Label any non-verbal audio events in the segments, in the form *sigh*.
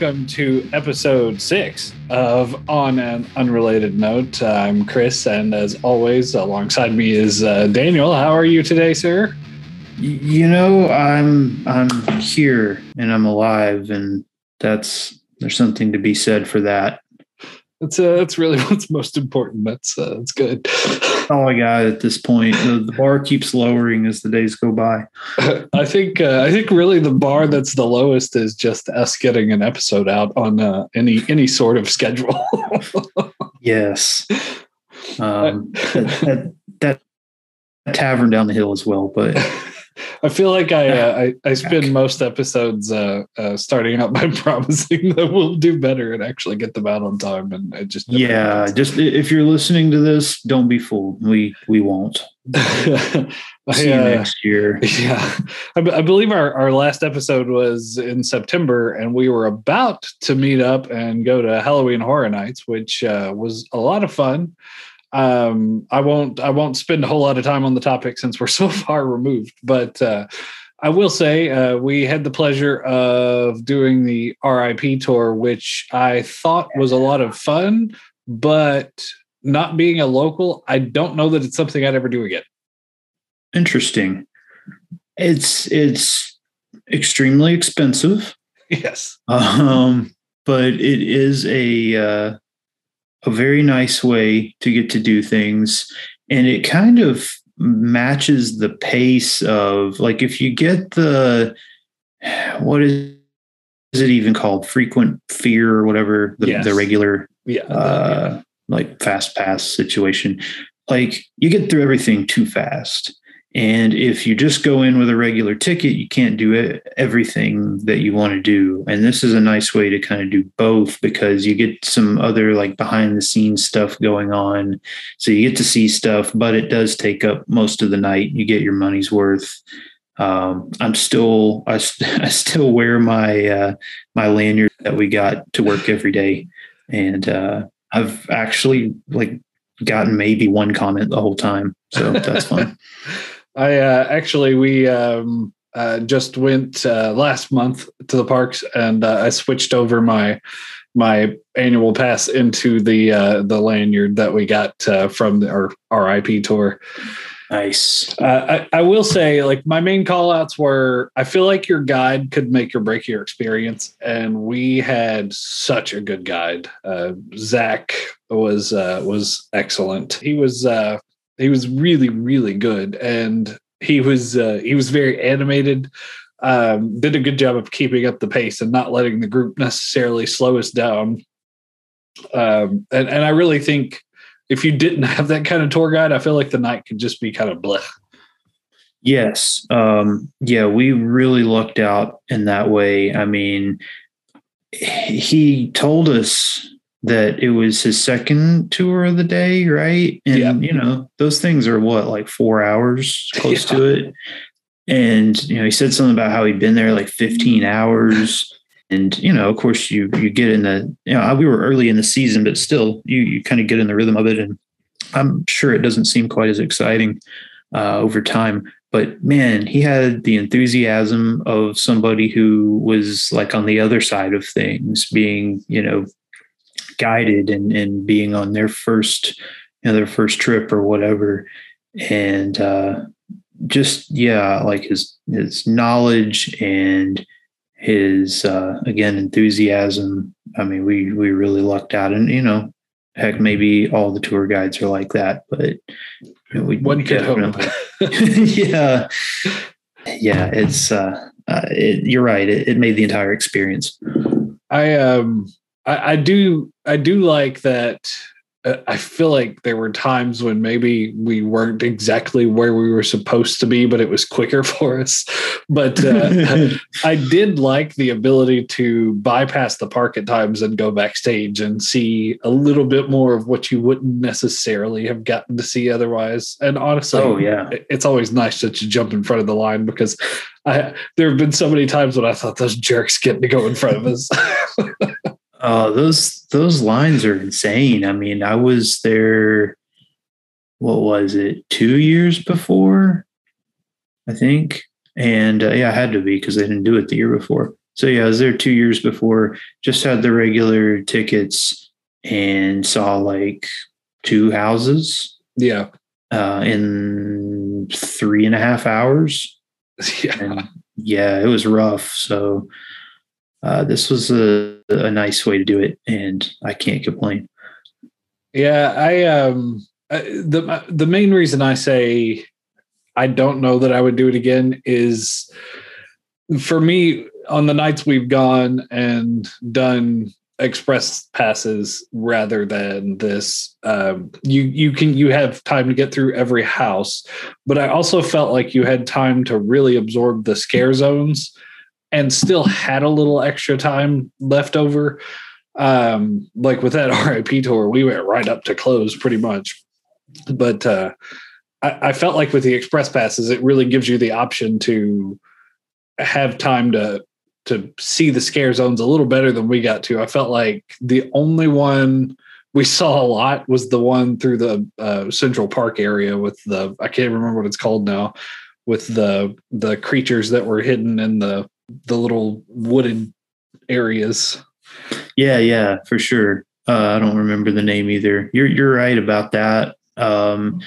welcome to episode six of On an Unrelated Note. I'm Chris, and as always, alongside me is uh, Daniel. How are you today, sir? You know, I'm I'm here and I'm alive, and that's there's something to be said for that. That's uh, that's really *laughs* what's most important. That's uh, that's good. All I got at this point. The, the, bar keeps lowering as the days go by. *laughs* I think uh, I think really the bar that's the lowest is just us getting an episode out on uh, any any sort of schedule. *laughs* yes, *laughs* um, that, that, that tavern down the hill as well, but. I feel like I uh, I, I spend most episodes uh, uh, starting out by *laughs* promising that we'll do better and actually get them out on time, and it just yeah. Happens. Just if you're listening to this, don't be fooled. We we won't. *laughs* See you uh, next year. *laughs* Yeah, I, I, believe our, our last episode was in September, and we were about to meet up and go to Halloween Horror Nights, which uh, was a lot of fun um, I won't I won't spend a whole lot of time on the topic since we're *laughs* so far removed, but uh, I will say uh, we had the pleasure of doing the RIP tour, which I thought was a lot of fun, but not being a local, I don't know that it's something I'd ever do again. Interesting. It's it's extremely expensive. *laughs* Yes. Um, but it is a uh, a very nice way to get to do things. And it kind of matches the pace of like if you get the *sighs* what is is it even called frequent fear or whatever the, yes. the regular yeah, uh, yeah like fast pass situation like you get through everything too fast and if you just go in with a regular ticket, you can't do everything that you want to do. And this is a nice way to kind of do both because you get some other like behind the scenes stuff going on. So you get to see stuff, but it does take up most of the night. You get your money's worth. Um, I'm still, I, *laughs* I still wear my, uh, my lanyard that we got to work every day. And, uh, I've actually like gotten maybe one comment the whole time. So that's fun. *laughs* I uh, actually we um, uh, just went uh, last month to the parks and uh, I switched over my my annual pass into the uh, the lanyard that we got uh, from our RIP tour. Nice. I, I, will say, like my main callouts were, I feel like your guide could make or break your experience, and we had such a good guide. Zach was was excellent. He was he was really really good. And he was uh, he was very animated um, did a good job of keeping up the pace and not letting the group necessarily slow us down. Um, and, and i really think if you didn't *laughs* have that kind of tour guide i feel like the night could just be kind of bleh. Yes um, yeah we really lucked out in that way. I mean he told us that it was his second tour of the day, right? And yeah. you know, those things are what, like four hours close *laughs* yeah. to it. And you know, he said something about how he'd been there like 15 hours. And you know, of course, you you get in the you know, we were early in the season, but still you you kind of get in the rhythm of it. And I'm sure it doesn't seem quite as exciting uh, over time. But man, he had the enthusiasm of somebody who was like on the other side of things, being, you know, guided and, and being on their first you know their first trip or whatever. And uh, just yeah like his his knowledge and his uh, again enthusiasm. I mean we we really lucked out. And you know heck maybe all the tour guides are like that but you know, we one could hope *laughs* yeah. Yeah it's uh, uh it, you're right. It, it made the entire experience. I um I, I do I do like that uh, I feel like there were times when maybe we weren't exactly where we were supposed to be, but it was quicker *laughs* for us. But uh, *laughs* I did like the ability to bypass the park at times and go backstage and see a little bit more of what you wouldn't necessarily have gotten to see otherwise. And honestly, oh yeah, it's always nice that you jump in front of the line because I there have been so many times when I thought those jerks getting to go in front of us. *laughs* Uh, those those lines are insane. I mean, I was there. What was it? Two years before, I think, and uh, yeah, I had to be because they didn't do it the year before. So yeah, I was there two years before. Just had the regular tickets and saw like two houses. Yeah. Uh, in three and a half hours. *laughs* Yeah. And yeah, it was rough. So uh, this was a, a nice way to do it, and I can't complain. Yeah, I um the the main reason I say I don't know that I would do it again is for me on the nights we've gone and done express passes rather than this um, you you can you have time to get through every house but i also felt like you had time to really absorb the scare zones and still had a little extra time left over um like with that *laughs* rip tour we went right up to close pretty much but uh I, I felt like with the express passes it really gives you the option to have time to to see the scare zones a little better than we got to. I felt like the only one we saw a lot was the one through the uh, Central Park area with the I can't remember what it's called now with the the creatures that were hidden in the the little wooded areas. Yeah, yeah, for sure. Uh, I don't remember the name either. You're you're right about that. Um,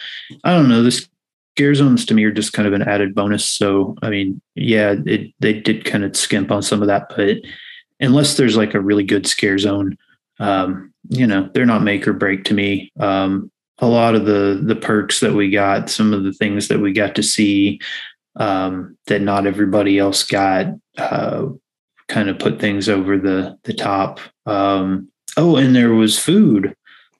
I don't know. This scare zones to me are just kind of an added bonus. So, I mean, yeah, it, they did kind of skimp on some of that, but unless there's like a really good scare zone, um, you know, they're not make or break to me. Um, a lot of the the perks that we got, some of the things that we got to see um, that not everybody else got, uh, kind of put things over the the top. Um, oh, and there was food.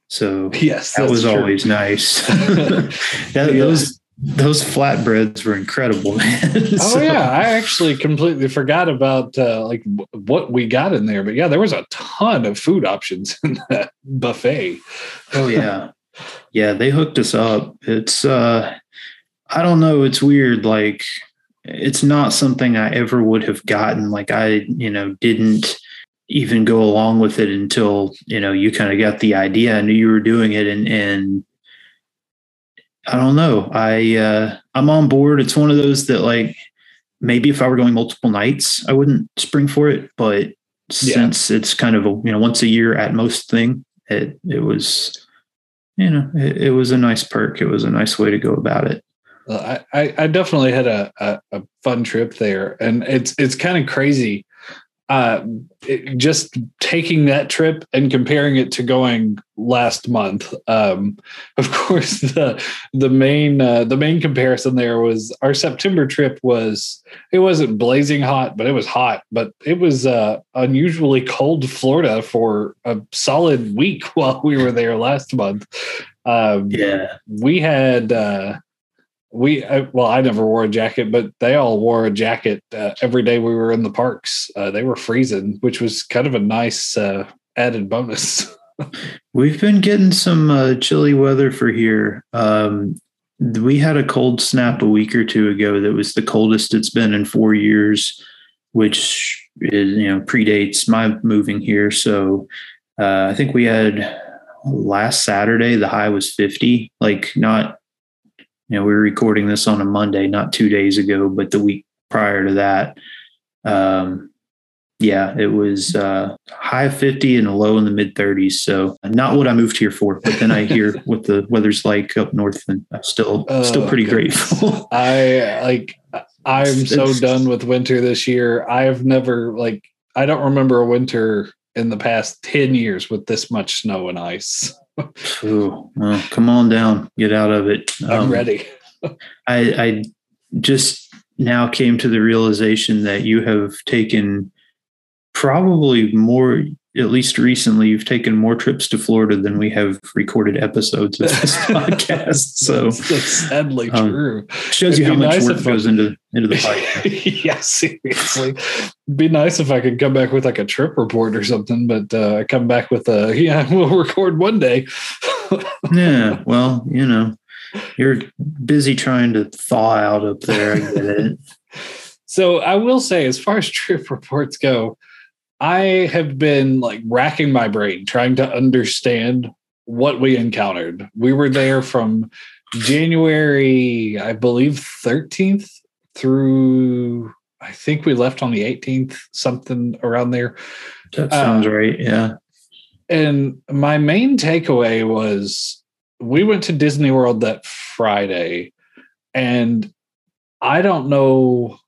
So *laughs* yes, that was true. always nice. *laughs* *laughs* that, yeah. Those those flatbreads were incredible, man. so, oh yeah, I actually completely forgot about uh, like w- what we got in there, but yeah, there was a ton of food options in that buffet. oh yeah, yeah, they hooked us up. It's uh, I don't know, it's weird. Like, it's not something I ever would have gotten. Like, I you know didn't even go along with it until you know you kind of got the idea. I knew you were doing it, and and I don't know. I uh, I'm on board. It's one of those that like maybe if I were going multiple nights, I wouldn't spring for it. But since yeah. it's kind of a you know once a year at most thing, it it was you know it, it was a nice perk. It was a nice way to go about it. I I definitely had a, a, a fun trip there, and it's it's kind of crazy uh, it, just taking that trip and comparing it to going last month. Um, *laughs* of course, the the main uh, the main comparison there was our September trip was it wasn't blazing hot, but it was hot. But it was uh, unusually cold Florida for a solid week *laughs* while we were there last month. Um, yeah, we had. We uh, well i never wore a jacket but they all wore a jacket uh, every day we were in the parks. Uh, they were freezing which was kind of a nice uh, added bonus. *laughs* We've been getting some uh, chilly weather for here. Um, we had a cold snap a week or two ago that was the coldest it's been in four years which is you know predates my moving here. So uh, i think we had last saturday the high was 50 like not you know, we were recording this on a Monday, not two days ago, but the week prior to that. Um, yeah, it was uh, high 50 and a low in the mid 30s. So not what I moved here for, but then I hear *laughs* what the weather's like up north, and I'm still oh, still pretty goodness. grateful. *laughs* I like I'm so done with winter this year. I've never like I don't remember a winter in the past 10 years with this much snow and ice. Ooh, well, come on down, get out of it. I'm um, ready. *laughs* I, I just now came to the realization that you have taken probably more at least recently you've taken more trips to Florida than we have recorded episodes of this *laughs* podcast. So that's sadly um, true. Shows It'd you how much nice work goes I, into into the *laughs* podcast. yeah, seriously. Be nice if I could come back with like a trip report or something, but uh, I come back with a *laughs* yeah, we'll record one day. yeah, well, you know, you're busy trying to thaw out up there. I get it. so I will say, as far as trip reports go, I have been like racking my brain trying to understand what we encountered. We were there from January, I believe, 13th through I think we left on the 18th, something around there. That sounds uh, right. Yeah. And my main takeaway was we went to Disney World that Friday, and I don't know.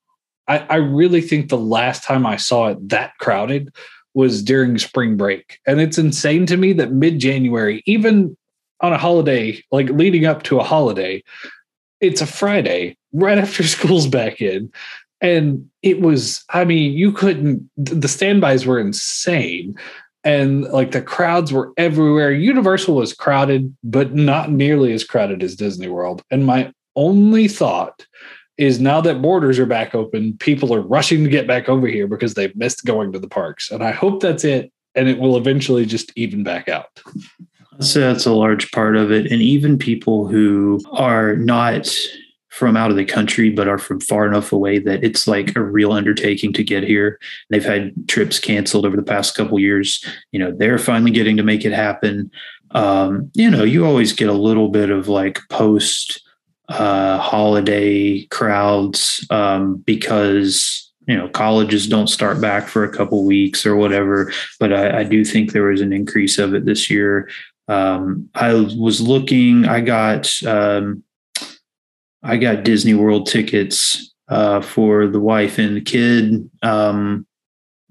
I, I really think the last time I saw it that crowded was during spring break. And it's insane to me that mid January, even on a holiday, like leading up to a holiday, it's a Friday right *laughs* after school's back in. And it was, I mean, you couldn't, the standbys were insane. And like the crowds were everywhere. Universal was crowded, but not nearly as crowded as Disney World. And my only thought is now that borders are back open, people are rushing to get back over here because they've missed going to the parks. And I hope that's it. And it will eventually just even back out. So that's a large part of it. And even people who are not from out of the country, but are from far enough away that it's like a real undertaking to get here. They've had trips canceled over the past couple years. You know, they're finally getting to make it happen. Um, you know, you always get a little bit of like post uh, holiday crowds um, because you know colleges don't start back for a couple weeks or whatever. But I, I do think there was an increase of it this year. Um, I was looking. I got um, I got Disney World tickets uh, for the wife and the kid um,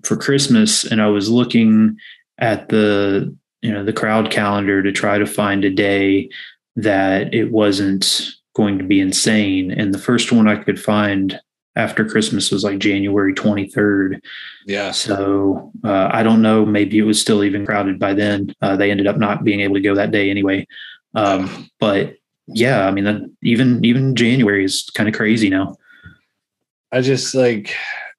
for Christmas, and I was looking at the you know the crowd calendar to try to find a day that it wasn't going to be insane. And the first one I could find after Christmas was like January 23rd. Yeah. So uh, I don't know. Maybe it was still even crowded by then. Uh, they ended up not being able to go that day anyway. Um, but yeah, I mean, even even January is kind of crazy now. I just like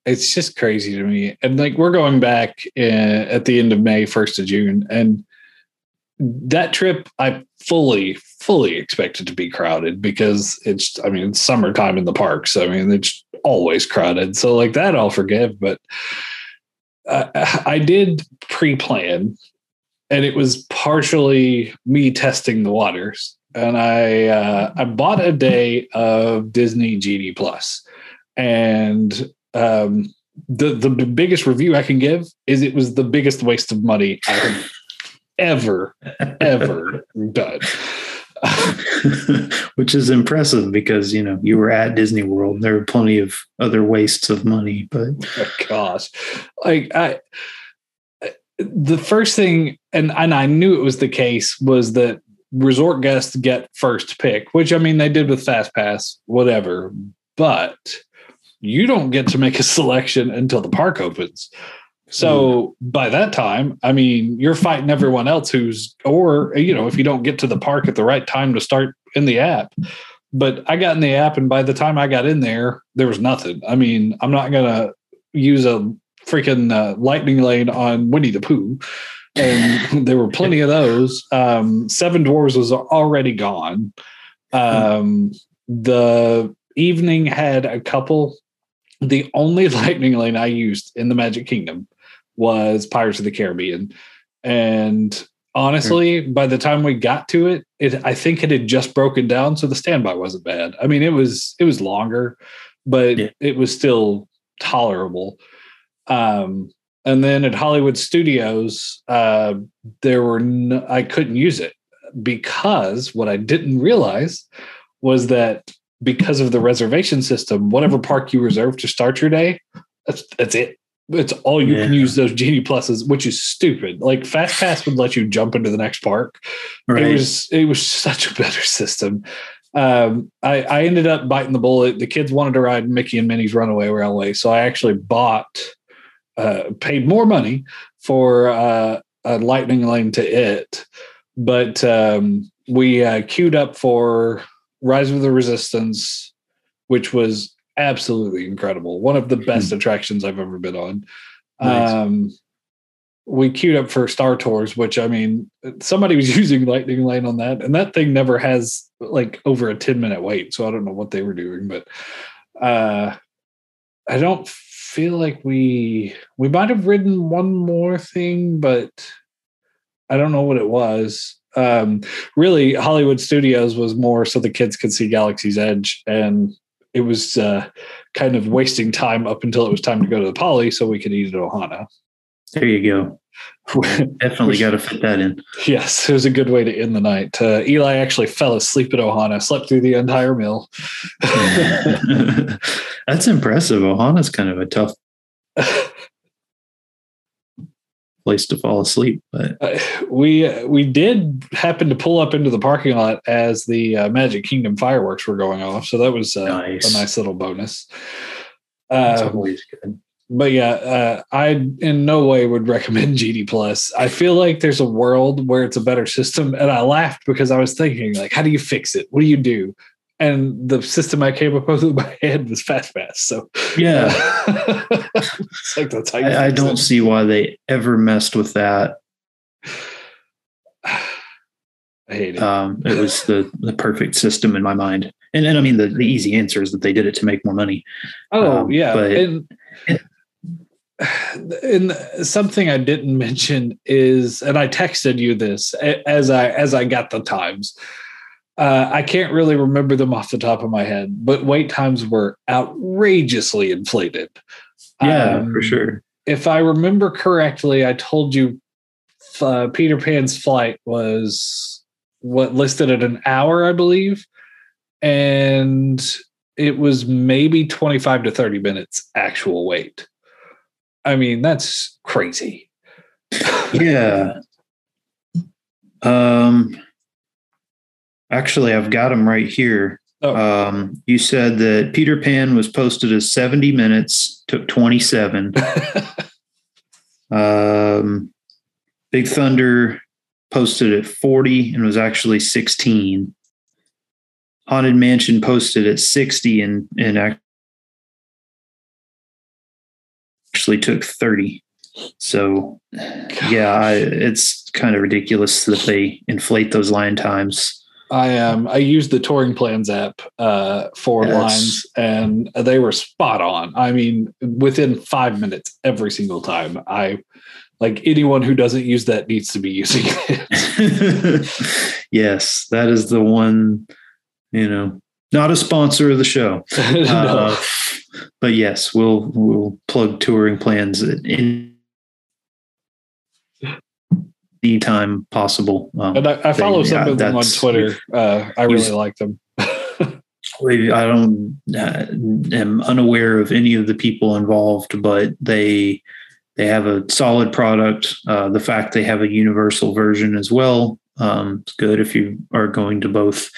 it's just crazy to me. And like we're going back uh, at the end of May, first of June, and that trip I fully, fully expected to be crowded because it's, I mean, it's summertime in the parks. I mean, it's always crowded. So, like that, I'll forgive. But uh, I did pre plan, and it was partially me testing the waters. And I uh, I bought a day of Disney Genie Plus, and um, the the biggest review I can give is it was the biggest waste of money I have ever, ever *laughs* done. *laughs* Which is impressive because you know you were at Disney World. There are plenty of other wastes of money, but *laughs* oh, gosh, like I, the first thing, and and I knew it was the case was that resort guests get first pick, which I mean they did with Fast Pass, whatever, but you don't get to make a *laughs* selection until the park opens. So mm. by that time, I mean, you're fighting everyone else who's, or, you know, if you don't get to the park at the right time to start in the app. But I got in the app, and by the time I got in there, there was nothing. I mean, I'm not going to use a freaking uh, lightning lane on Winnie the Pooh. And *laughs* there were plenty of those. Um, Seven Dwarves was already gone. Um, the evening had a couple. The only *laughs* lightning lane I used in the Magic Kingdom was Pirates of the Caribbean. And honestly, sure. by the time we got to it, it I think it had just broken down, so the standby wasn't bad. I mean, it was it was longer, but yeah. it was still tolerable. Um, and then at Hollywood Studios, uh, there were no, I couldn't use it because what I didn't realize was that because of the reservation system, whatever park you reserve to start your day, that's that's it. It's all you yeah. can use those Genie Pluses, which is stupid. Like Fast Pass would let you jump into the next park. Right. It was it was such a better *laughs* system. Um, I, I ended up biting the bullet. The kids wanted to ride Mickey and Minnie's Runaway Railway, so I actually bought, uh, paid more money for uh, a lightning lane to it. But um, we uh, queued up for Rise of the Resistance, which was absolutely incredible. One of the best hmm. attractions I've ever been on. Nice. Um, we queued up for Star Tours, which I mean, somebody was *laughs* using Lightning Lane on that, and that thing never has like over a 10 minute wait. So I don't know what they were doing, but uh, I don't feel like we we might have ridden one more thing, but I don't know what it was. Um, really, Hollywood Studios was more so the kids could see Galaxy's Edge, and it was uh, kind of wasting time up until it was time to go to the poly so we could eat at Ohana. There you go. *laughs* Definitely got to fit that in. Yes, it was a good way to end the night. Uh, Eli actually fell asleep at Ohana, slept through the entire meal. *laughs* That's impressive. Ohana's kind of a tough *laughs* place to fall asleep. But uh, we we did happen to pull up into the parking lot as the uh, Magic Kingdom fireworks were going off, so that was uh, nice. a nice little bonus. That's um, always good. But yeah, uh, I in no way would recommend *laughs* Genie Plus. I feel like there's a world where it's a better system, and I laughed because I was thinking like, how do you fix it? What do you do? And the system I came up *laughs* with in my head was Fast Pass. So yeah, *laughs* like that's how I, I don't it. see why they ever messed with that. *sighs* I hate it. Um, it was the the perfect system in my mind, and and I mean the the easy answer is that they did it to make more money. Oh um, yeah, but and, *sighs* and something I didn't mention is, and I texted you this as I as I got the times. Uh, I can't really remember them off the top of my head, but wait times were outrageously inflated. Yeah, um, for sure. If I remember correctly, I told you uh, Peter Pan's flight was what listed at an hour, I believe, and it was maybe 25 to 30 minutes actual wait. I mean, that's crazy. yeah. Um Actually, I've got them right here. Oh. Um, you said that Peter Pan was posted as 70 minutes, took 27. *laughs* um, Big Thunder posted at 40 and was actually 16. Haunted Mansion posted at 60 and, and actually took 30. So, yeah, I, it's kind of ridiculous that they inflate those line times. I um I used the touring plans app uh, for yes. lines and they were spot on. I mean, within five minutes every single time. I like anyone who doesn't use that needs to be using it. *laughs* *laughs* yes, that is the one. You know, not a sponsor of the show, *laughs* no. uh, but yes, we'll we'll plug touring plans in anytime possible. Um, and I, I follow they, some of them on Twitter. Uh, I really like them. I don't uh, am unaware of any of the people involved, but they they have a solid product. Uh, the fact they have a universal version as well, um, it's good if you are going to both.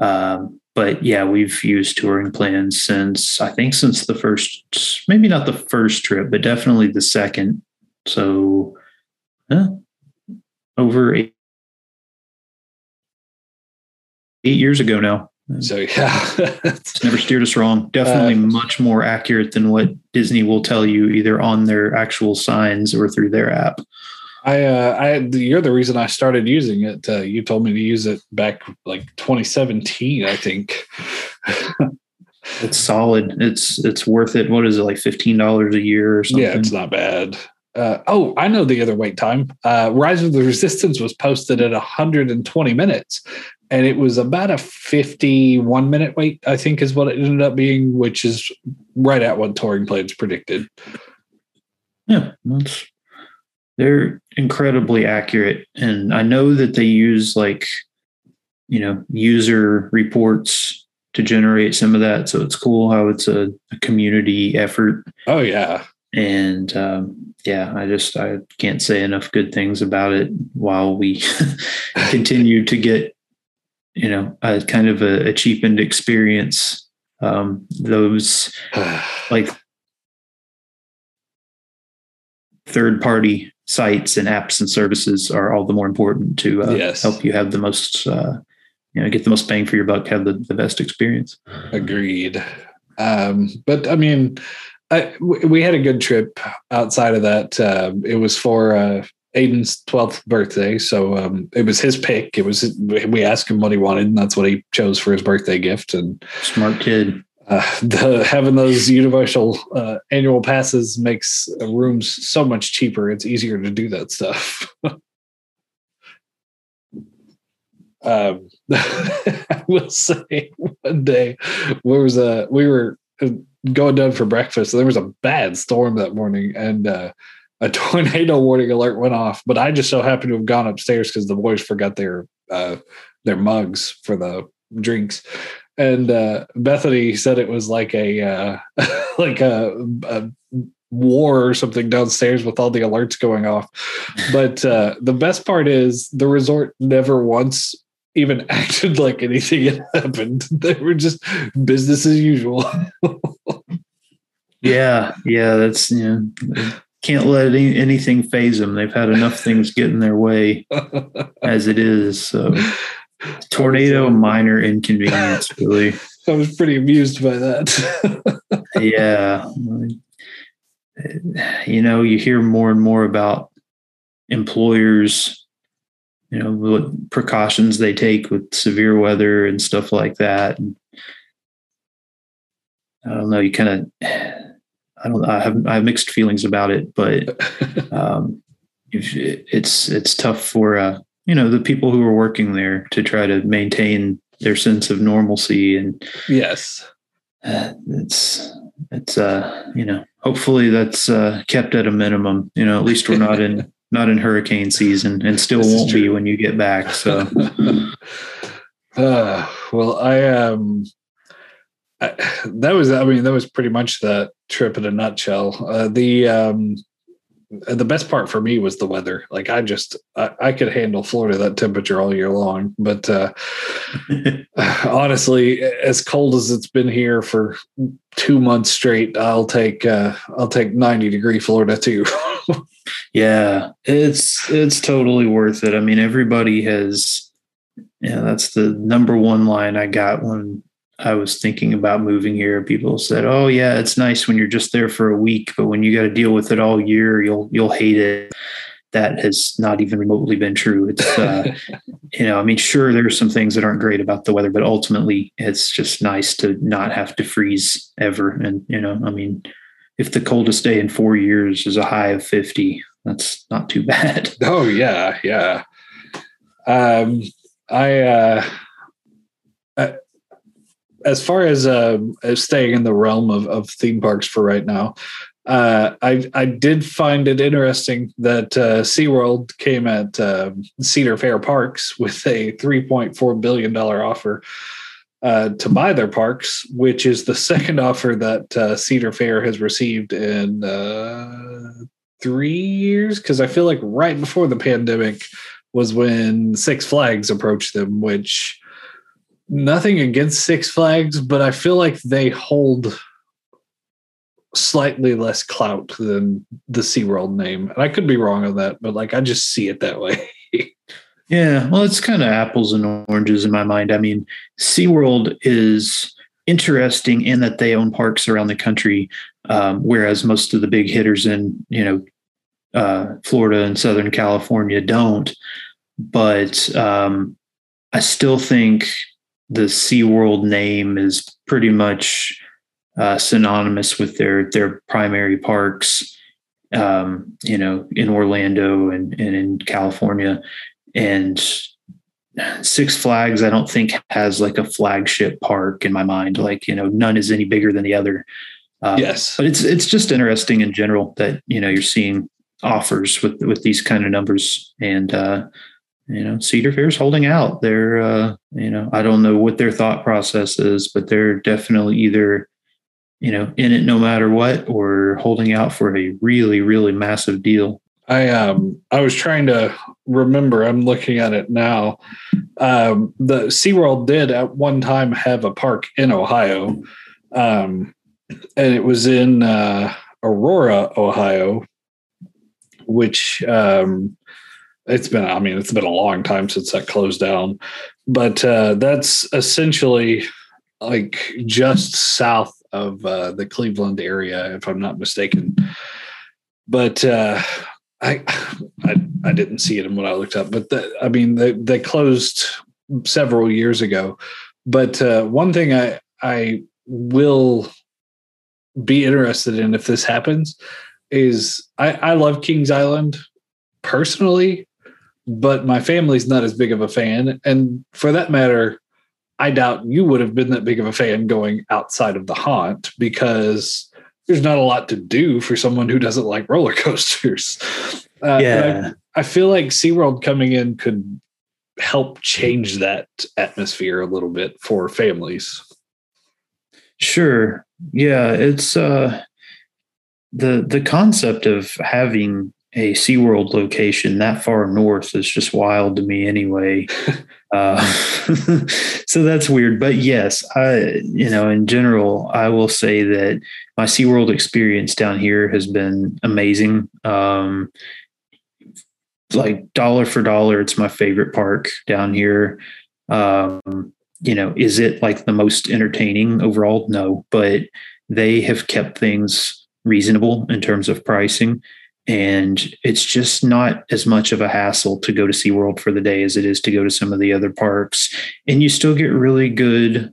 Um, but yeah, we've used touring plans since I think since the first, maybe not the first trip, but definitely the second. So, yeah, over eight, eight years ago now. So yeah, *laughs* it's never steered us wrong. Definitely uh, much more accurate than what Disney will tell you, either on their actual signs or through their app. I, uh, I, you're the reason I started using it. Uh, you told me to use it back like 2017, I think. it's solid. It's it's worth it. What is it like fifteen dollars a year or something? Yeah, it's not bad. Uh, oh, I know the other wait time. Uh, Rise of the Resistance was posted at 120 minutes, and it was about a 51 minute wait. I think is what it ended up being, which is right at what touring plans predicted. Yeah, that's they're incredibly accurate, and I know that they use like you know user reports to generate some of that. So it's cool how it's a, a community effort. Oh yeah, and um, yeah, I just I can't say enough good things about it. While we *laughs* continue to get, you know, a kind of a, a cheapened experience, um, those *sighs* like third party sites and apps and services are all the more important to uh, yes. help you have the most, uh, you know, get the most bang for your buck, have the, the best experience. Agreed. Um, but I mean, I, we had a good trip outside of that. Uh, it was for uh, Aiden's 12th birthday. So um, it was his pick. It was, we asked him what he wanted, and that's what he chose for his birthday gift. And smart kid. Uh, *laughs* the, having those universal uh, annual passes makes rooms so much cheaper. It's easier to do that stuff. *laughs* um, *laughs* will say one day was a we were going down for breakfast. There was a bad storm that morning, and uh, a *laughs* tornado warning alert went off. But I just so happened to have gone upstairs because the boys forgot their uh, their mugs for the drinks. And uh, Bethany said it was like a uh, *laughs* like a, a war or something downstairs with all the alerts going off. But uh, the best part is the resort never once even *laughs* acted like anything had happened. *laughs* They were just business as usual. *laughs* yeah, yeah, that's yeah. Can't let any, anything phase them. They've had enough things get in their way as it is. So, tornado, minor inconvenience, really. I was pretty amused by that. yeah, you know, you hear more and more about employers you know what precautions they take with severe weather and stuff like that. And I don't know. You kind of, *sighs* I don't. I have I have mixed feelings about it, but *laughs* um, it's it's tough for uh, you know the people who are working there to try to maintain their sense of normalcy and yes, uh, *sighs* it's it's uh you know hopefully that's uh kept at a minimum you know at least we're not in *laughs* not in hurricane season and still this won't be when you get back. So, *laughs* uh, well, I, um, I, that was, I mean, that was pretty much the trip in a nutshell. Uh, the, um, the best part for me was the weather. Like I just, I, I could handle Florida that temperature all year long. But uh, *laughs* *sighs* honestly, as cold as it's been here for two months straight, I'll take, uh, I'll take ninety degree Florida too. *laughs* Yeah, it's it's totally worth it. I mean, everybody has yeah, that's the number one line I got when I was thinking about moving here. People said, "Oh yeah, it's nice when you're just there for a week, but when you got to deal with it all year, you'll you'll hate it." That has not even remotely been true. It's uh, *laughs* you know, I mean, sure, there's some things that aren't great about the weather, but ultimately, it's just nice to not have to freeze ever. And you know, I mean, if the coldest day in four years is a high of 50, that's not too *laughs* bad. Oh yeah, yeah. Um, I, uh, as far as uh, staying in the realm of, of theme parks for right now, uh, I I did find it interesting that uh, SeaWorld came at uh, Cedar Fair Parks with a $3.4 billion offer uh, to buy their parks, which is the *laughs* second offer that uh, Cedar Fair has received in uh, three years because I feel like right before the pandemic was when Six Flags approached them, which nothing against Six Flags, but I feel like they hold slightly less clout than the SeaWorld name. And I could be wrong on that, but like I just see it that way. *laughs* yeah, well, it's kind of apples and oranges in my mind. I mean, SeaWorld is interesting in that they own parks around the country, um, whereas most of the big hitters in you know uh, Florida and Southern California don't. But um, I still think the SeaWorld name is pretty much uh, synonymous with their their primary parks. Um, you know, in Orlando and, and in California, and Six Flags, I don't think has like a flagship park in my mind. Like, you know, none is any bigger than the other. Um, yes, but it's it's just interesting in general that you know you're seeing offers with with these kind of numbers, and uh, you know Cedar Fair's holding out. They're uh, you know I don't know what their thought process is, but they're definitely either you know in it no matter what or holding out for a really really massive deal. I um I was trying to remember. I'm looking at it now. Um, the SeaWorld did at one time have a park in Ohio, um, and it was in uh, Aurora, Ohio, which um, it's been. I mean, it's been a long time since that closed down, but uh, that's essentially like just south of uh, the Cleveland area, if I'm not mistaken. But uh, I, I I didn't see it when I looked up, but the, I mean they they closed several years ago. But uh, one thing I I will be interested in if this happens is I, I love Kings Island personally, but my family's not as big of a fan, and for that matter, I doubt you would have been that big of a fan going outside of the haunt because there's not a lot to do for someone who doesn't like roller coasters. *laughs* Uh, yeah. I, I feel like SeaWorld coming in could help change that atmosphere a little bit for families. Sure. Yeah, it's uh the the concept of having a SeaWorld location that far north is just wild to me anyway. *laughs* uh, *laughs* so that's weird. But yes, I you know, in general, I will say that my SeaWorld experience down here has been amazing. Um like dollar for dollar, it's my favorite park down here. Um, you know, is it like the most entertaining overall? No, but they have kept things reasonable in terms of pricing. And it's just not as much of a hassle to go to SeaWorld for the day as it is to go to some of the other parks. And you still get really good,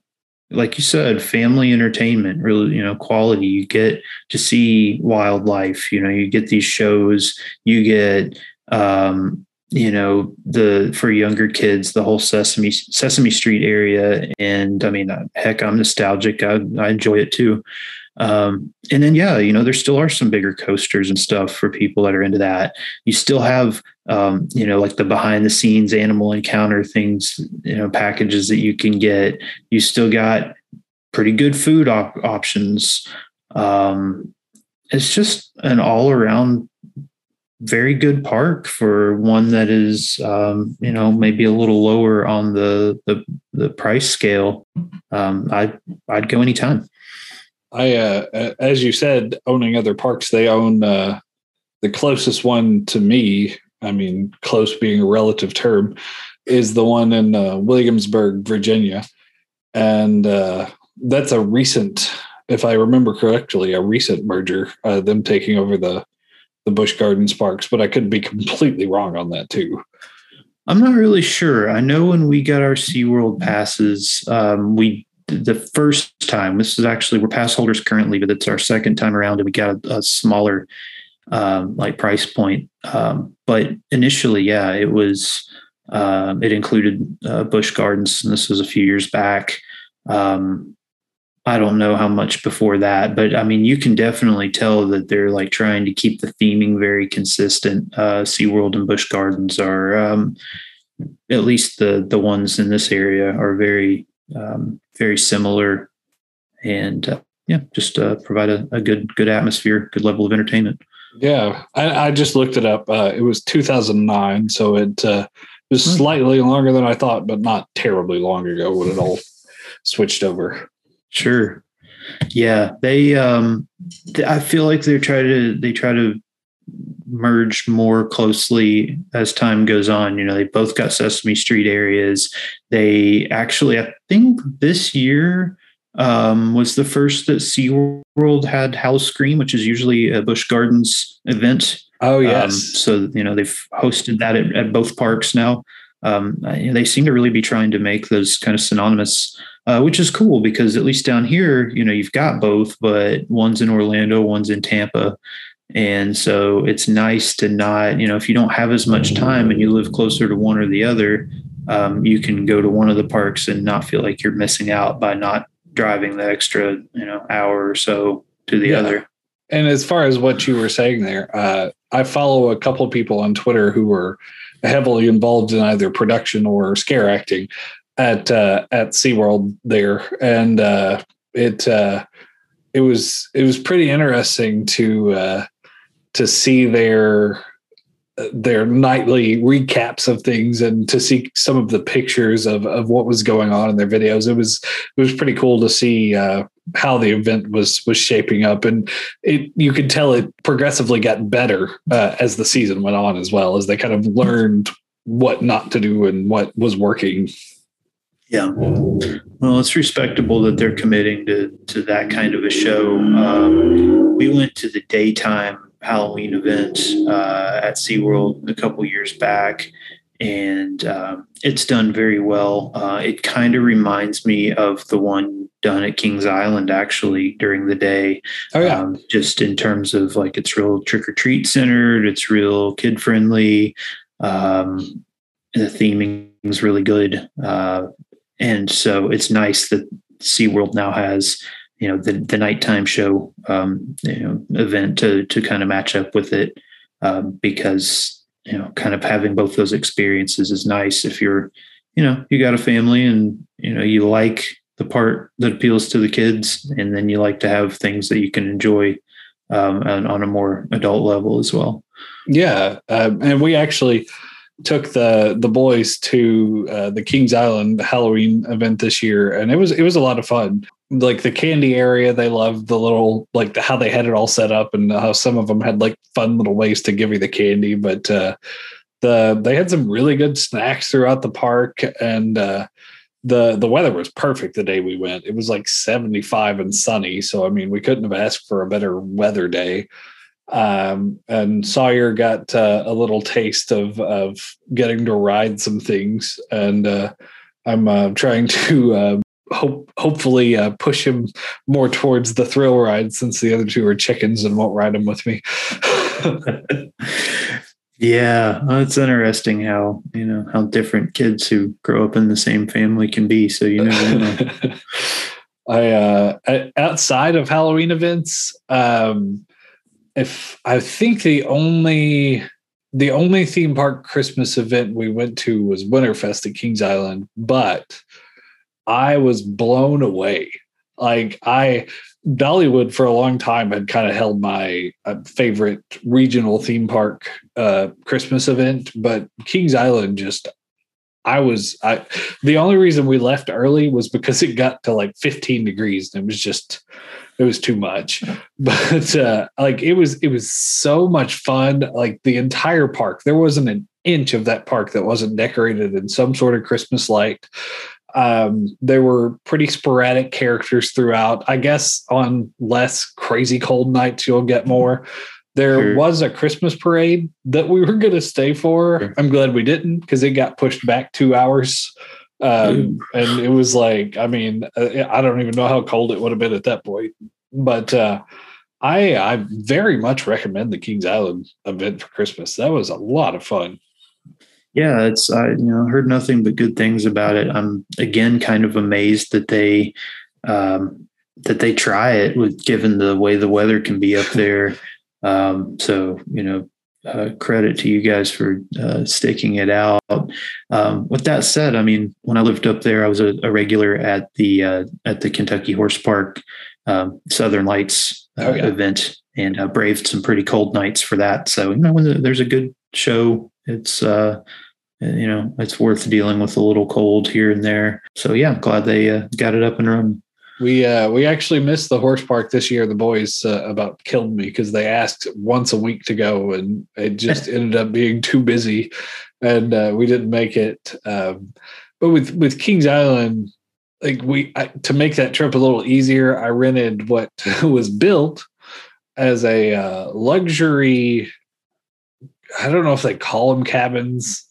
like you said, family entertainment, really, you know, quality. You get to see wildlife, you know, you get these shows, you get um, you know the for younger kids the whole sesame sesame street area and i mean heck i'm nostalgic i, I enjoy it too um, and then yeah you know there still are some bigger coasters and stuff for people that are into that. You still have um, you know like the behind the scenes animal encounter things you know packages that you can get. You still got pretty good food op- options. Um, it's just an all around very good park for one that is um, you know maybe a little lower on the the, the price scale. Um, i i'd go anytime i uh, as you said owning other parks they own uh, the closest one to me i mean close being a relative term is the one in uh, williamsburg virginia and uh, that's a recent if i remember correctly a recent merger uh, them taking over the the Busch Gardens parks, but I could be completely wrong on that too. I'm not really sure. I know when we got our SeaWorld passes, um, we the first time this is actually we're pass holders currently, but it's our second time around, and we got a, a smaller um, like price point. Um, but initially, yeah, it was um, it included uh, Busch Gardens, and this was a few years back. Um, I don't know how much before that, but I mean, you can definitely tell that they're like trying to keep the theming very consistent. Uh, SeaWorld and Busch Gardens are, um, at least the the ones in this area are very um, very similar, and uh, yeah, just uh, provide a, a, good good atmosphere, good level of entertainment. Yeah, I, I just looked it up. Uh, it was 2009, so it uh, was hmm. slightly longer than I thought, but not terribly long ago when it all *laughs* switched over. Sure. Yeah, they um I feel like they try to they try to merge more closely as time goes on. You know, they both got Sesame Street areas. They actually I think this year um, was the first that SeaWorld had Howl-O-Scream, which is usually a Busch Gardens event. Oh yes. Um, so you know they've hosted that at, at both parks now. Um, they seem to really be trying to make those kind of synonymous uh, which is cool because at least down here, you know, you've got both, but one's in Orlando, one's in Tampa. And so it's nice to not, you know, if you don't have as much time and you live closer to one or the other, um, you can go to one of the parks and not feel like you're missing out by not driving the extra, you know, hour or so to the yeah. other. And as far as what you were saying there, uh, I follow a couple of people on Twitter who were heavily involved in either production or scare acting at uh, at SeaWorld there, and uh, it uh, it was it was pretty interesting to uh, to see their their nightly recaps of things and to see some of the pictures of, of what was going on in their videos. It was it was pretty cool to see uh, how the event was was shaping up, and it you could tell it progressively got better uh, as the season went on as well as they kind of learned what not to do and what was working yeah. Well, it's respectable that they're committing to to that kind of a show. Um, we went to the daytime Halloween event uh, at SeaWorld a couple years back, and um, it's done very well. Uh, it kind of reminds me of the one done at Kings Island actually during the day. Oh yeah. Um, just in terms of like it's real trick or treat centered, it's real kid friendly. Um, the theming is really good. Uh, and so it's nice that SeaWorld now has you know the the nighttime show um, you know event to to kind of match up with it um, because you know kind of having both those experiences is nice if you're you know you got a family and you know you like the part that appeals to the kids and then you like to have things that you can enjoy um, on, on a more adult level as well yeah um, and we actually took the the boys to uh, the Kings Island Halloween event this year, and it was it was a lot of fun. Like the candy area, they loved the little like how they had it all set up, and how some of them had like fun little ways to give you the candy. But uh, the they had some really good snacks throughout the park, and uh, the the weather was perfect the day we went. It was like seventy five and sunny, so I mean we couldn't have asked for a better weather day um, and Sawyer got uh, a little taste of of getting to ride some things, and uh, I'm uh, trying to uh, hope hopefully uh, push him more towards the thrill ride since the other two are chickens and won't ride him with me. *laughs* yeah, well, it's interesting how you know how different kids who grow up in the same family can be. So you never know. *laughs* I uh, outside of Halloween events. Um, if I think the only the only theme park Christmas event we went to was Winterfest at Kings Island, but I was blown away. Like I Dollywood for a long time had kind of held my uh, favorite regional theme park uh, Christmas event, but Kings Island just I was I the only reason we left early was because it got to like 15 degrees and it was just it was too much. But uh like it was it was so much fun. Like the entire park there wasn't an inch of that park that wasn't decorated in some sort of christmas light um there were pretty sporadic characters throughout i guess on less crazy cold nights you'll get more there sure. was a christmas parade that we were *laughs* going to stay for sure. i'm glad we didn't because it got pushed back two hours um, *clears throat* and it was like, I mean, uh, I don't even know how cold it would have been at that point. But uh, I I very much recommend the Kings Island event for Christmas. That was a lot of fun. Yeah, it's I you know heard nothing but good things about it. I'm again kind of amazed that they um, that they try it with given the way the weather can be up there. *laughs* Um, so you know uh, credit to you guys for uh, staking it out. Um, with that said, I mean, when I lived up there, I was a, a regular at the uh, at the Kentucky Horse Park um, Southern Lights uh, oh, yeah. event, and uh, braved some pretty cold nights for that. So you know, when there's a good show, it's uh, you know it's worth dealing with a little cold here and there. So yeah, I'm glad they got it up and running. We uh, we actually missed the horse park this year. The boys uh, about killed me because they asked once a week to go, and it just *laughs* ended up being too busy, and uh, we didn't make it. Um, but with with Kings Island, like we I, to make that trip a little easier, I rented what *laughs* was built as a uh, luxury. I don't know if they call them cabins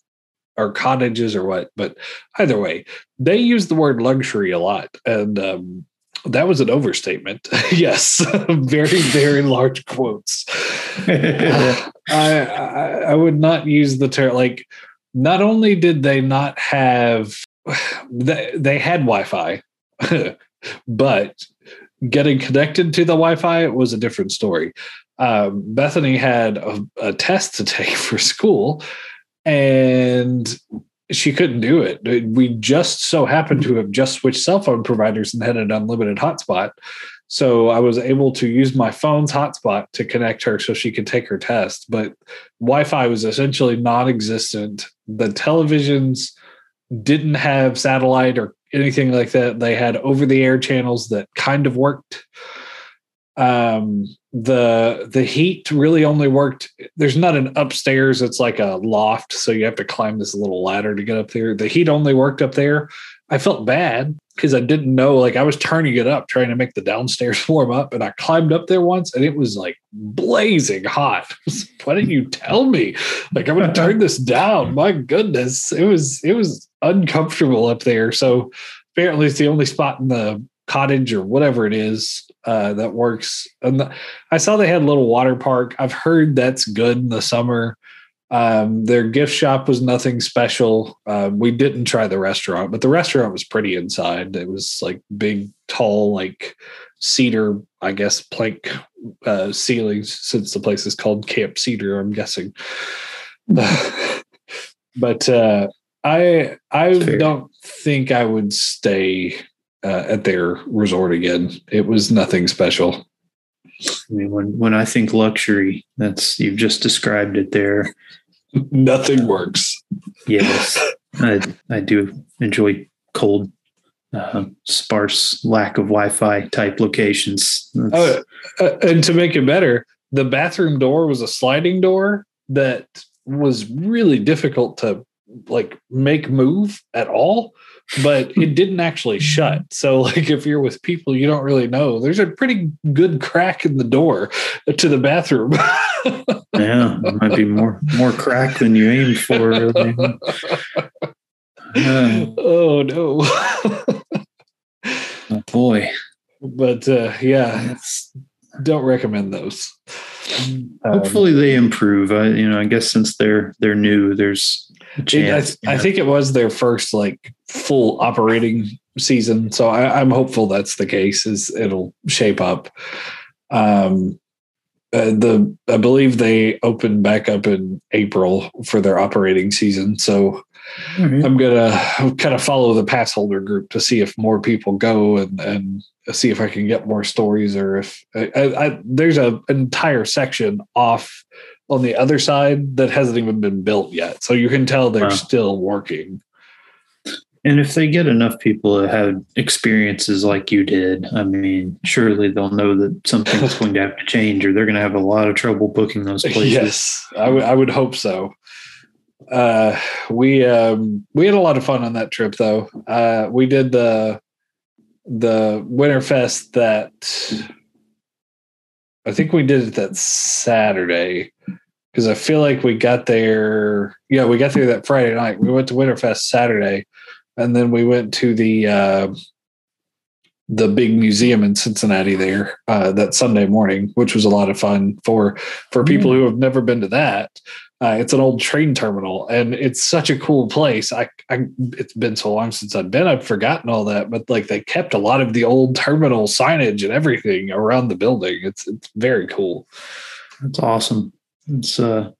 or cottages or what, but either way, they use the word luxury a lot, and um, that was an overstatement. *laughs* yes, *laughs* very very large quotes. *laughs* I, I, I would not use the term like. Not only did they not have, *sighs* they, they had Wi-Fi, but getting connected to the Wi-Fi was a different story. Um, Bethany had a, a test to take for school, and she couldn't do it. We just so happened to have just switched cell phone providers and had an unlimited hotspot. So I was able to use my phone's hotspot to connect her so she could take her test. But Wi Fi was essentially non existent. The televisions didn't have satellite or anything like that. They had over the air channels that kind of worked. Um, the the heat really only worked there's not an upstairs it's like a loft so you have to climb this little ladder to get up there. The heat only worked up there. I felt bad because i didn't know like i was turning it up trying to make the downstairs *laughs* warm up and i climbed up there once and it was like blazing hot. *laughs* Why didn't you tell me? Like i'm gonna *laughs* turn this down. My goodness. It was it was uncomfortable up there. So apparently it's the only spot in the cottage or whatever it is uh, that works. And the, I saw they had a little water park. I've heard that's good in the summer. Um, their gift shop was nothing special. Uh, we didn't try the restaurant, but the restaurant was pretty inside. It was like big, tall, like cedar, I guess, plank uh, ceilings. Since the place is called Camp Cedar, I'm guessing. *sighs* but uh, I I Fair. don't think I would stay uh, at their resort again. It was nothing special. I mean, when when I think luxury, that's you've just described it there. *laughs* Nothing works. Yes, I I do enjoy cold, uh, sparse, lack of Wi-Fi type locations. Oh, uh, and to make it better, the bathroom door was a sliding door that was really difficult to like make move at all, but it didn't actually shut. So like if you're with people you don't really know, there's a pretty good crack in the door to the bathroom. *laughs* yeah, it might be more more crack than you aimed for. Really. Uh, *laughs* oh no. oh boy, but uh yeah, it's, don't recommend those. Um, hopefully they improve. I, you know, I guess since they're they're new, there's chance. I, I think it was their first like full operating season, so I, I'm hopeful that's the case. Is it'll shape up. Um, uh, the I believe they opened back up in April for their operating season, so right. I'm gonna kind of follow the pass holder group to see if more people go and and see if I can get more stories or if I, I, I, there's a an entire section off on the other side that hasn't even been built yet, so you can tell they're Wow. still working. And if they get enough people that have experiences like you did, I mean, surely they'll know that something's going to have to change, or they're going to have a lot of trouble booking those *laughs* places. Yes, I would would hope so. Uh, we um, we had a lot of fun on that trip, though. Uh, we did the the Winterfest that I think we did it that Saturday because I feel like we got there. Yeah, we got there that Friday night. We went to Winterfest Saturday, and then we went to the uh, the big museum in Cincinnati there uh, that Sunday morning, which was a lot of fun for for people who have never been to that. Uh, it's an old train terminal, and it's such a cool place. I, I, it's been so long since I've been, I've forgotten all that. But like, they kept a lot of the old terminal signage and everything around the building. It's it's very cool. That's awesome. It's uh,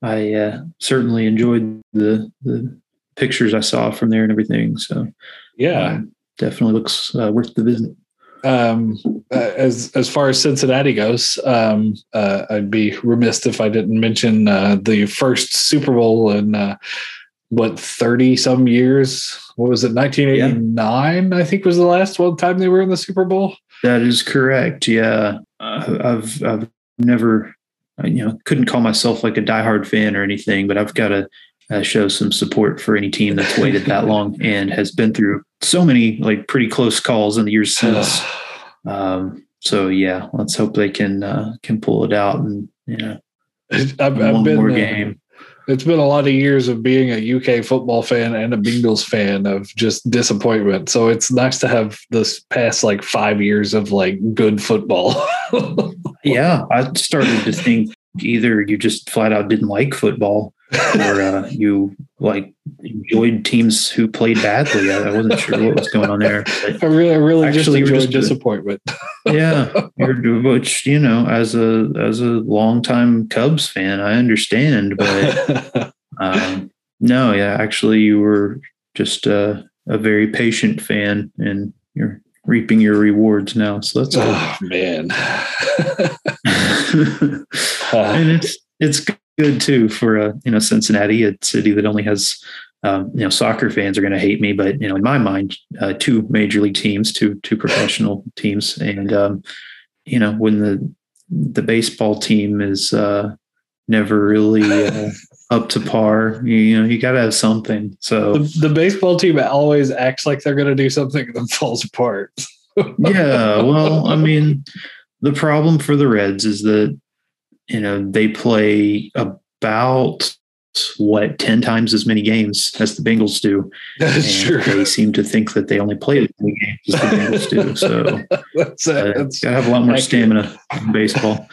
I uh, certainly enjoyed the the pictures I saw from there and everything. So Yeah. um, definitely looks uh, worth the visit. um, uh, as as far as Cincinnati goes, um, uh, I'd be remiss if I didn't mention uh, the first Super Bowl in uh, what thirty some years. What was it? Nineteen eighty nine. I think was the last one time they were in the Super Bowl. That is correct. Yeah, uh, I've I've never, you know, couldn't call myself like a diehard fan or anything, but I've got to uh, show some support for any team that's waited that *laughs* long and has been through so many like pretty close calls in the years *sighs* since. Um, so yeah, let's hope they can uh, can pull it out and you know I've, I've one been more uh, game. It's been a lot of years of being a UK football fan and a Bengals fan of just disappointment. So it's nice to have this past like five years of like good football. *laughs* Yeah, I started to think either you just flat out didn't like football or uh, you like enjoyed teams who played badly. I, I wasn't sure what was going on there. I really, I really Actually, just enjoyed just disappointment. *laughs* yeah, you're, which you know, as a as a longtime Cubs fan, I understand. But *laughs* um, no, yeah, actually, you were just uh, a very patient fan, and you're reaping your rewards now. So that's oh man. *laughs* and it's it's good too for uh, you know Cincinnati, a city that only has um, you know soccer fans are going to hate me, but you know in my mind, uh, two major league teams, two two professional teams, and um, you know when the the baseball team is uh, never really uh, up to par, you, you know you got to have something. So the, the baseball team always acts like they're going to do something and then *laughs* falls apart. yeah, well, I mean, the problem for the Reds is that you know they play about what 10 times as many games as the Bengals do. That's and true. They seem to think that they only play as many games as the Bengals do. *laughs* So That's, uh, that's gotta have a lot more accurate. stamina in baseball.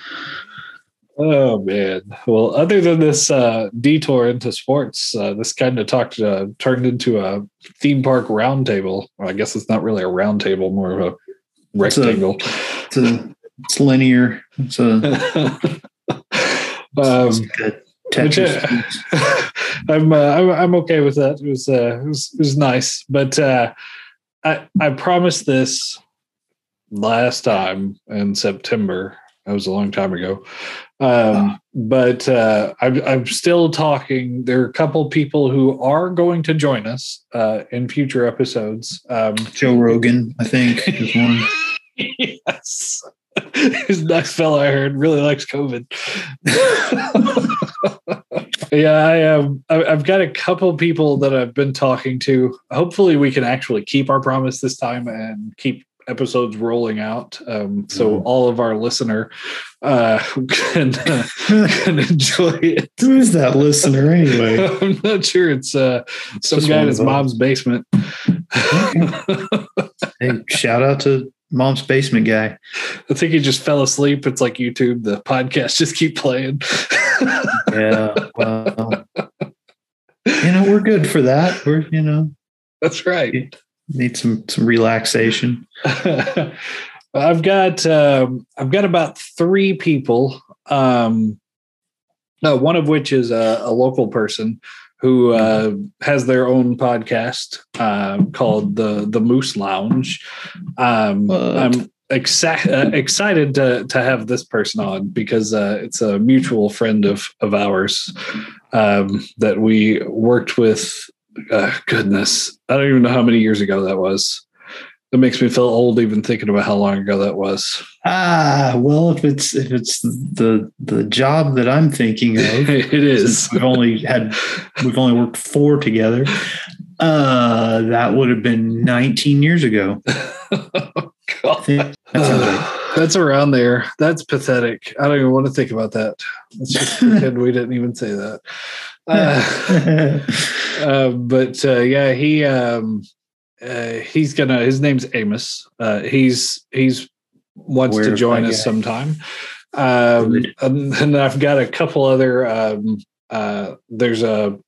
Oh man! Well, other than this uh, detour into sports, uh, this kind of talked uh, turned into a theme park roundtable. Well, I guess it's not really a roundtable, more of a rectangle. It's, a, it's, a, it's linear. It's a *laughs* um, good. which, *laughs* I'm, uh, I'm I'm okay with that. It was uh, it was it was nice, but uh, I I promised this last time in September. That was a long time ago. Um, but uh, I'm, I'm still talking. There are a couple people who are going to join us uh, in future episodes. Um, Joe Rogan, I think, is one. *laughs* yes. *laughs* His next fellow I heard really likes COVID. *laughs* yeah, I um, I- I've got a couple people that I've been talking to. Hopefully, we can actually keep our promise this time and keep episodes rolling out, um, so Mhm. all of our listener uh, can uh, can enjoy it. Who is that listener anyway? *laughs* I'm not sure. It's uh, some Just guy in his mom's basement. Hey, shout out to Mom's Basement Guy. I think he just fell asleep. It's like YouTube. The podcast just keep playing. *laughs* Yeah, well, you know, we're good for that. We're, you know, That's right. need some some relaxation. *laughs* I've got um, I've got about three people. Um, no, one of which is a, a local person who uh, has their own podcast uh, called the the Moose Lounge. Um, I'm exci- uh, excited to to have this person on because uh, it's a mutual friend of of ours um, that we worked with. Uh, goodness, I don't even know how many years ago that was. It makes me feel old even thinking about how long ago that was. Ah, well, if it's if it's the the job that I'm thinking of, *laughs* it is. we've only had we've only worked four together. Uh, that would have been 19 years ago. *laughs* I God. That's around there. That's pathetic. I don't even want to think about that. Let's just *laughs* pretend we didn't even say that. Uh, uh, but uh, yeah, he um, uh, he's gonna. His name's Amos. Uh, he's he's wants to join us sometime. Um, and then I've got a couple other. Um, uh, there's a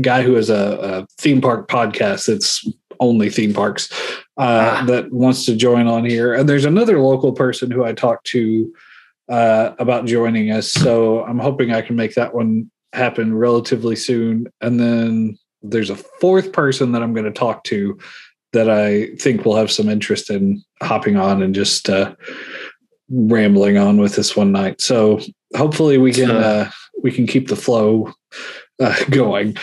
guy who has a, a theme park podcast that's only theme parks uh, Ah. that wants to join on here, and there's another local person who I talked to uh, about joining us. So I'm hoping I can make that one happen relatively soon. And then there's a fourth person that I'm going to talk to that I think we'll have some interest in hopping on and just uh, rambling on with this one night. So hopefully we can uh, we can keep the flow uh, *laughs* going.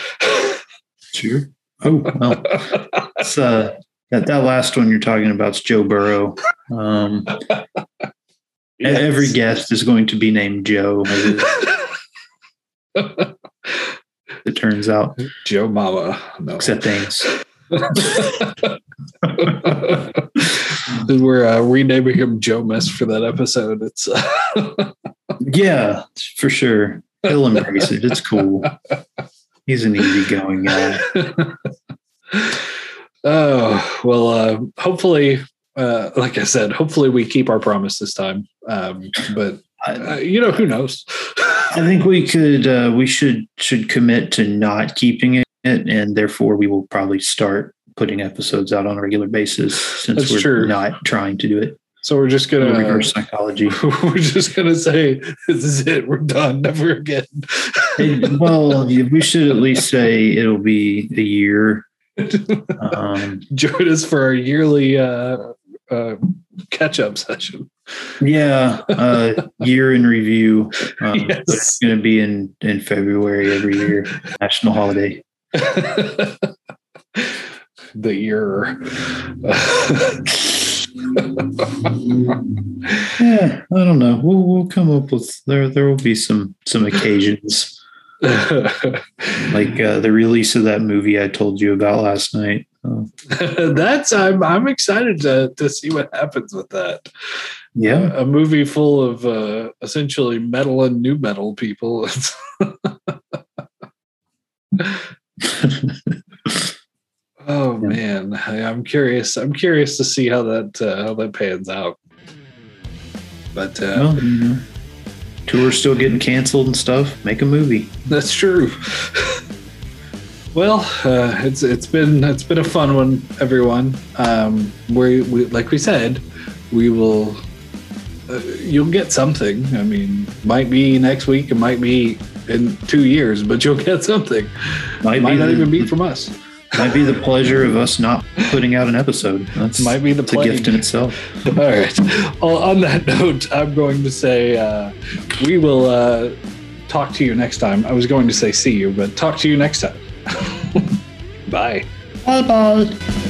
Sure. Oh, well, it's, uh, that, that last one you're talking about is Joe Burrow. Um, e- Every guest is going to be named Joe, it, *laughs* it turns out, Joe Mama. No. except Ames. We're uh, renaming him Joe Mess for that episode. It's uh, Yeah, for sure. He'll embrace it. It's cool. He's an easygoing guy. *laughs* oh well. Uh, hopefully, uh, like I said, hopefully we keep our promise this time. Um, but uh, you know, who knows? I think we could, uh, we should should commit to not keeping it, and therefore we will probably start putting episodes out on a regular basis since That's we're true. not trying to do it. So we're just gonna reverse psychology. *laughs* we're just gonna say this is it. We're done. Never again. Well, we should at least say it'll be a year. Um, *laughs* Join us for our yearly uh, uh, catch up session. yeah, uh, *laughs* year in review. Um, Yes. It's going to be in in February every year, national holiday. *laughs* the year. *laughs* Yeah, I don't know. We'll we'll come up with there. There will be some some occasions *laughs* like uh, the release of that movie I told you about last night. Uh, That's I'm I'm excited to to see what happens with that. yeah, a movie full of uh, essentially metal and nu metal people. Oh man, I'm curious. I'm curious to see how that uh, how that pans out. But uh, well, you know, tours still getting canceled and stuff. Make a movie. That's true. well, uh, it's it's been it's been a fun one, everyone. Um, we, we like we said, we will. Uh, you'll get something. I mean, might be next week. It might be in two years, but you'll get something. Might, Might be not the, even be from us. might be the pleasure of us not putting out an episode. That's Might be the it's a gift in itself. *laughs* All right. Well, on that note, I'm going to say uh, we will uh, talk to you next time. I was going to say see you, but talk to you next time. *laughs* Bye. Bye bye.